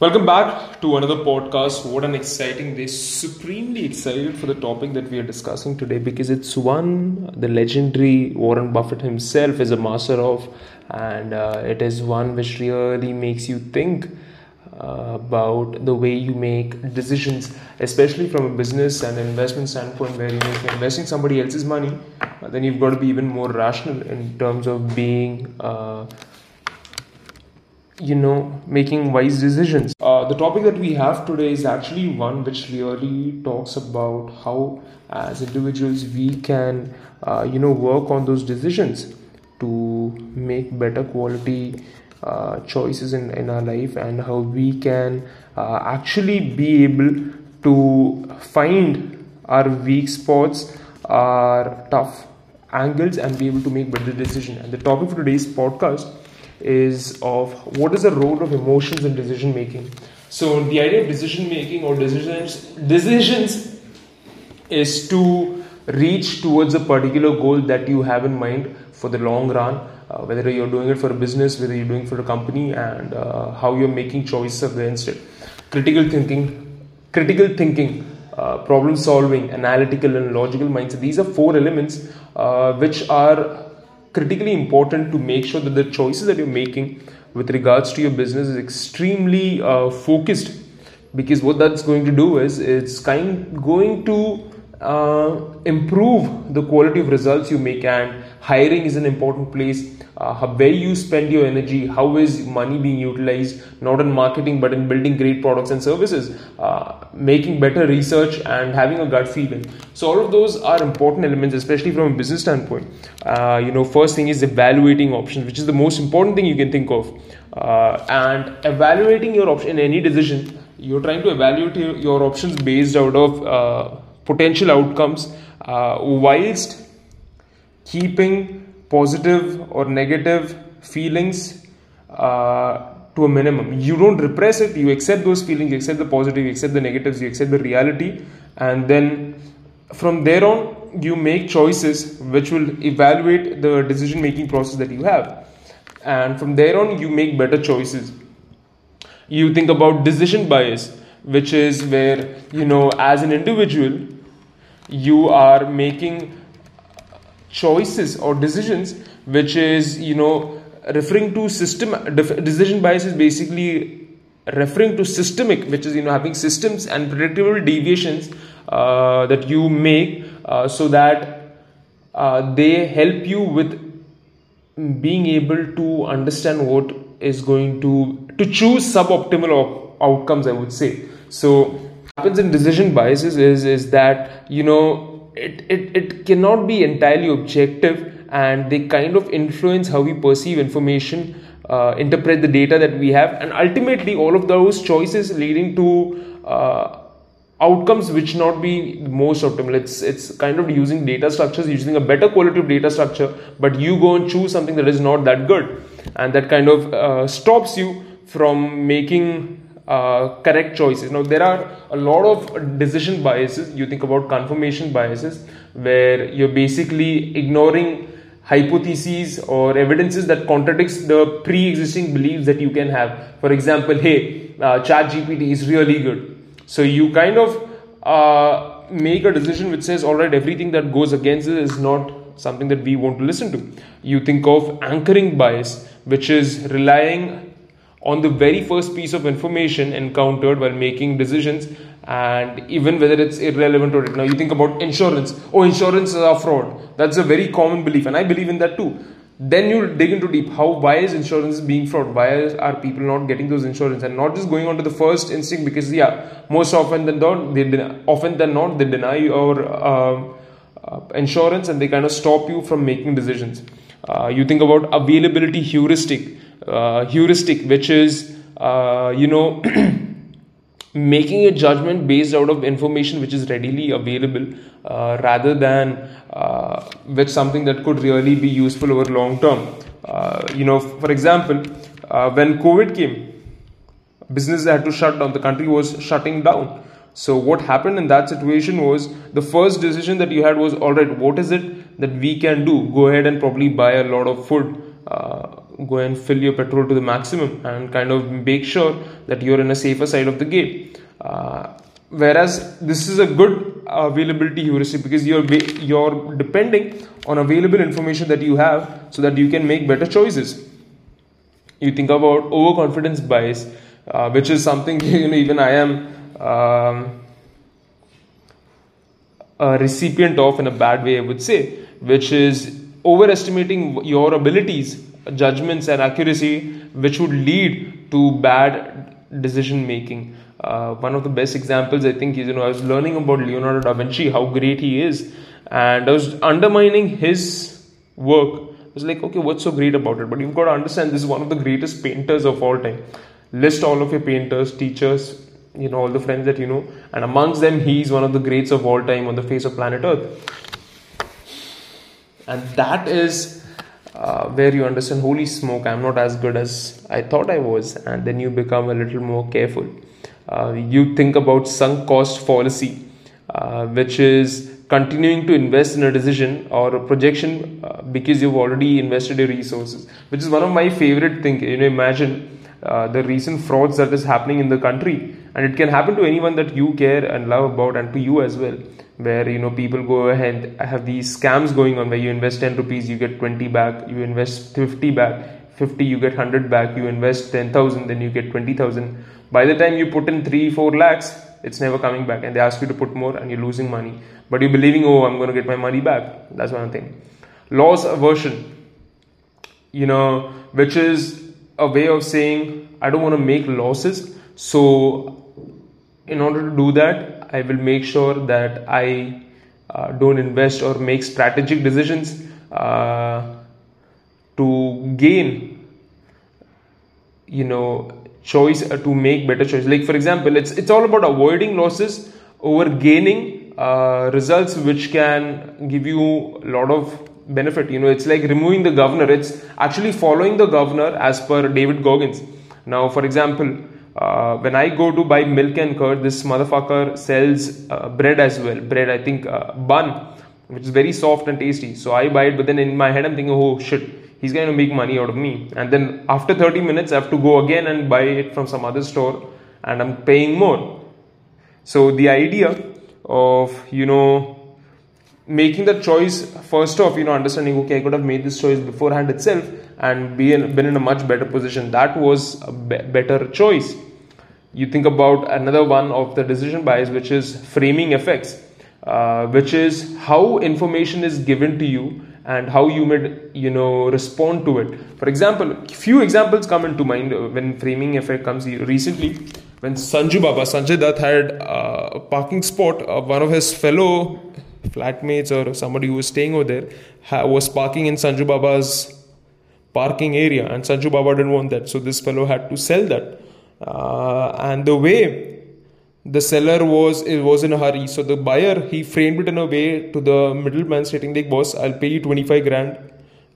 Welcome back to another podcast. What an exciting day! Supremely excited for the topic that we are discussing today because it's one the legendary Warren Buffett himself is a master of, and uh, it is one which really makes you think uh, about the way you make decisions, especially from a business and investment standpoint, where you know, if you're investing somebody else's money, then you've got to be even more rational in terms of being uh, you know making wise decisions. Uh, the topic that we have today is actually one which really talks about how as individuals we can uh, you know work on those decisions to make better quality uh, choices in, in our life and how we can uh, actually be able to find our weak spots our tough angles and be able to make better decisions and the topic for today's podcast is of what is the role of emotions in decision making. So the idea of decision making or decisions decisions is to reach towards a particular goal that you have in mind for the long run. Uh, whether you're doing it for a business, whether you're doing it for a company, and uh, how you're making choices against it. Critical thinking, critical thinking, uh, problem solving, analytical and logical mindset. These are four elements uh, which are critically important to make sure that the choices that you're making with regards to your business is extremely uh, focused. Because what that's going to do is it's kind going to uh, improve the quality of results you make and hiring is an important place. Uh, where you spend your energy how is money being utilized not in marketing but in building great products and services uh, making better research and having a gut feeling. So all of those are important elements especially from a business standpoint. Uh, you know first thing is evaluating options which is the most important thing you can think of. Uh, and evaluating your option in any decision you're trying to evaluate your, your options based out of uh, potential outcomes. Uh, whilst keeping positive or negative feelings uh, to a minimum. You don't repress it, you accept those feelings, you accept the positive, you accept the negatives, you accept the reality, and then from there on, you make choices which will evaluate the decision making process that you have. And from there on, you make better choices. You think about decision bias, which is where, you know, as an individual, you are making choices or decisions which is you know referring to system decision bias is basically referring to systemic which is you know having systems and predictable deviations uh, that you make uh, so that uh, they help you with being able to understand what is going to to choose suboptimal outcomes i would say. So happens in decision biases is is that you know it, it, it cannot be entirely objective and they kind of influence how we perceive information uh, interpret the data that we have. And ultimately all of those choices leading to uh, outcomes which not be most optimal. It's it's kind of using data structures using a better quality of data structure but you go and choose something that is not that good. And that kind of uh, stops you from making uh, correct choices. Now, there are a lot of decision biases. You think about confirmation biases, where you're basically ignoring hypotheses or evidences that contradicts the pre-existing beliefs that you can have. For example, hey, uh, ChatGPT is really good. So you kind of uh, make a decision which says, all right, everything that goes against it is not something that we want to listen to. You think of anchoring bias, which is relying on the very first piece of information encountered while making decisions and even whether it's irrelevant or not. Now you think about insurance. Oh, insurance is a fraud. That's a very common belief, and I believe in that too. Then you dig into deep. How? Why is insurance being fraud? Why are people not getting those insurance and not just going on to the first instinct? Because yeah, most often than not, they deny, often than not they deny your uh, uh, insurance and they kind of stop you from making decisions. Uh, you think about availability heuristic uh, heuristic, which is, uh, you know, making a judgment based out of information which is readily available uh, rather than uh, with something that could really be useful over long term. You know, for example, when COVID came, businesses had to shut down, the country was shutting down. So, what happened in that situation was the first decision that you had was all right, what is it that we can do? Go ahead and probably buy a lot of food uh, go and fill your petrol to the maximum and kind of make sure that you're in a safer side of the game. Uh, whereas this is a good availability heuristic because you're you're depending on available information that you have so that you can make better choices. You think about overconfidence bias, uh, which is something you know even I am. Um, a recipient of in a bad way, I would say, which is overestimating your abilities, judgments, and accuracy, which would lead to bad decision making. Uh, one of the best examples, I think, is you know I was learning about Leonardo da Vinci, how great he is, and I was undermining his work. I was like, okay, what's so great about it? But you've got to understand, this is one of the greatest painters of all time. List all of your painters, teachers, you know all the friends that you know, and amongst them, he's one of the greats of all time on the face of planet Earth and that is uh, where you understand holy smoke i'm not as good as i thought i was and then you become a little more careful. Uh, you think about sunk cost fallacy uh, which is continuing to invest in a decision or a projection uh, because you've already invested your resources which is one of my favorite things you know imagine uh, the recent frauds that is happening in the country and it can happen to anyone that you care and love about and to you as well where you know people go ahead I have these scams going on where you invest 10 rupees you get 20 back you invest 50 back 50 you get 100 back you invest 10000 then you get 20000 by the time you put in 3 4 lakhs it's never coming back and they ask you to put more and you're losing money. But you're believing oh i'm going to get my money back. That's one thing. Loss aversion you know which is a way of saying i don't want to make losses. So in order to do that I will make sure that I uh, don't invest or make strategic decisions uh, to gain, you know, choice uh, to make better choice. Like for example, it's it's all about avoiding losses over gaining uh, results, which can give you a lot of benefit. You know, it's like removing the governor. It's actually following the governor as per David Goggins. Now, for example uh, when I go to buy milk and curd, this motherfucker sells uh, bread as well. Bread, I think, uh, bun, which is very soft and tasty. So I buy it, but then in my head, I'm thinking, oh shit, he's going to make money out of me. And then after 30 minutes, I have to go again and buy it from some other store, and I'm paying more. So the idea of, you know, making the choice first off, you know, understanding, okay, I could have made this choice beforehand itself and be in, been in a much better position. That was a be- better choice you think about another one of the decision bias which is framing effects uh, which is how information is given to you and how you may you know respond to it for example few examples come into mind when framing effect comes recently when sanju baba sanjay dutt had uh, a parking spot uh, one of his fellow flatmates or somebody who was staying over there was parking in sanju baba's parking area and sanju baba didn't want that. So this fellow had to sell that. Uh, and the way the seller was it was in a hurry. So the buyer he framed it in a way to the middleman stating like boss i'll pay you 25 grand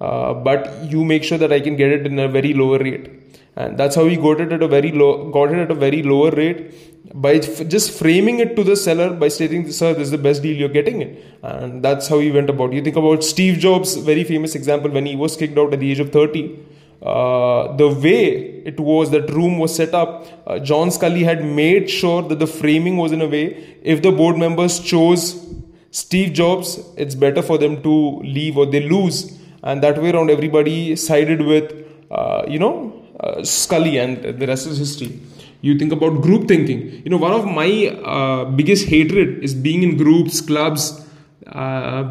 uh, but you make sure that i can get it in a very lower rate and that's how he got it at a very low got it at a very lower rate by f- just framing it to the seller by stating sir this is the best deal you're getting. It and that's how he went about. You think about steve jobs very famous example when he was kicked out at the age of 30 uh, the way it was that room was set up uh, john sculley had made sure that the framing was in a way if the board members chose steve jobs it's better for them to leave or they lose. And that way around everybody sided with uh, you know uh, sculley and the rest is history. You think about group thinking. You know one of my uh, biggest hatred is being in groups clubs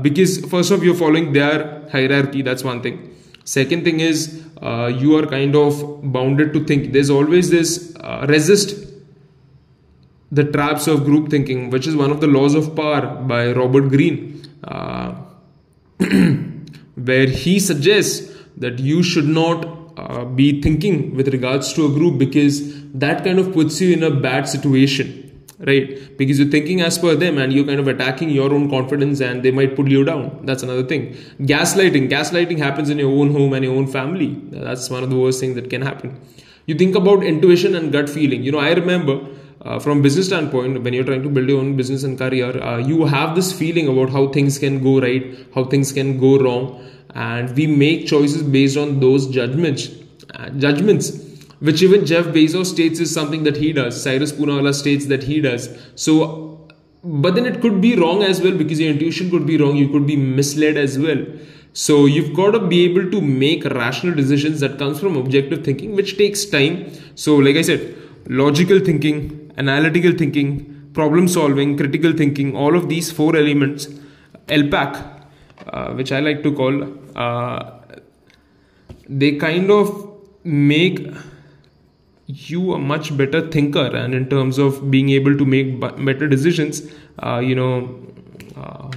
because first of you're following their hierarchy that's one thing. Second thing is uh, you are kind of bounded to think. There's always this uh, resist the traps of group thinking which is one of the laws of power by robert greene uh, where he suggests that you should not uh, be thinking with regards to a group because that kind of puts you in a bad situation right? Because you're thinking as per them and you're kind of attacking your own confidence and they might pull you down. That's another thing. Gaslighting. Gaslighting happens in your own home and your own family. That's one of the worst things that can happen. You think about intuition and gut feeling. You know i remember uh, from business standpoint when you're trying to build your own business and career uh, you have this feeling about how things can go right how things can go wrong and we make choices based on those judgments uh, judgments which even Jeff Bezos states is something that he does. Cyrus Poonawalla states that he does. So, but then it could be wrong as well because your intuition could be wrong. You could be misled as well. So you've got to be able to make rational decisions that comes from objective thinking, which takes time. So, like I said, logical thinking, analytical thinking, problem solving, critical thinking, all of these four elements, LPAC, uh, which I like to call, uh, they kind of make you a much better thinker. And in terms of being able to make better decisions uh, you know uh,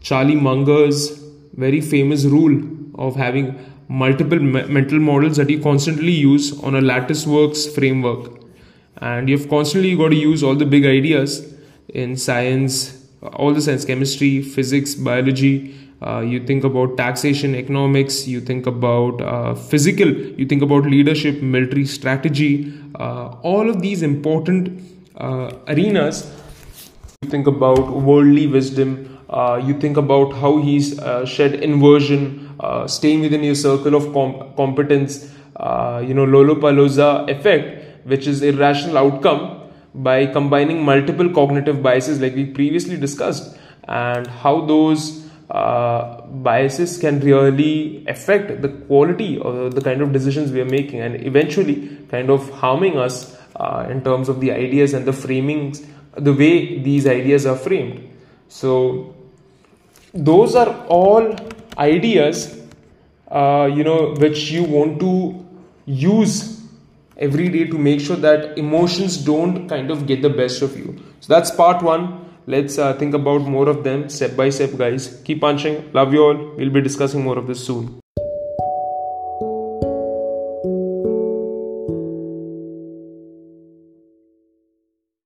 charlie munger's very famous rule of having multiple me- mental models that you constantly use on a lattice works framework and you've constantly got to use all the big ideas in science all the science chemistry physics biology. Uh, you think about taxation economics you think about uh, physical you think about leadership military strategy. Uh, all of these important uh, arenas. You think about worldly wisdom. Uh, you think about how he's uh, shed inversion staying within your circle of com- competence. You know lollapalooza effect which is irrational outcome by combining multiple cognitive biases like we previously discussed and how those uh, biases can really affect the quality of the kind of decisions we are making and eventually kind of harming us uh, in terms of the ideas and the framings the way these ideas are framed. So those are all ideas uh, you know which you want to use every day to make sure that emotions don't kind of get the best of you. So that's part one. Let's uh, think about more of them step by step guys. Keep punching. Love you all. We'll be discussing more of this soon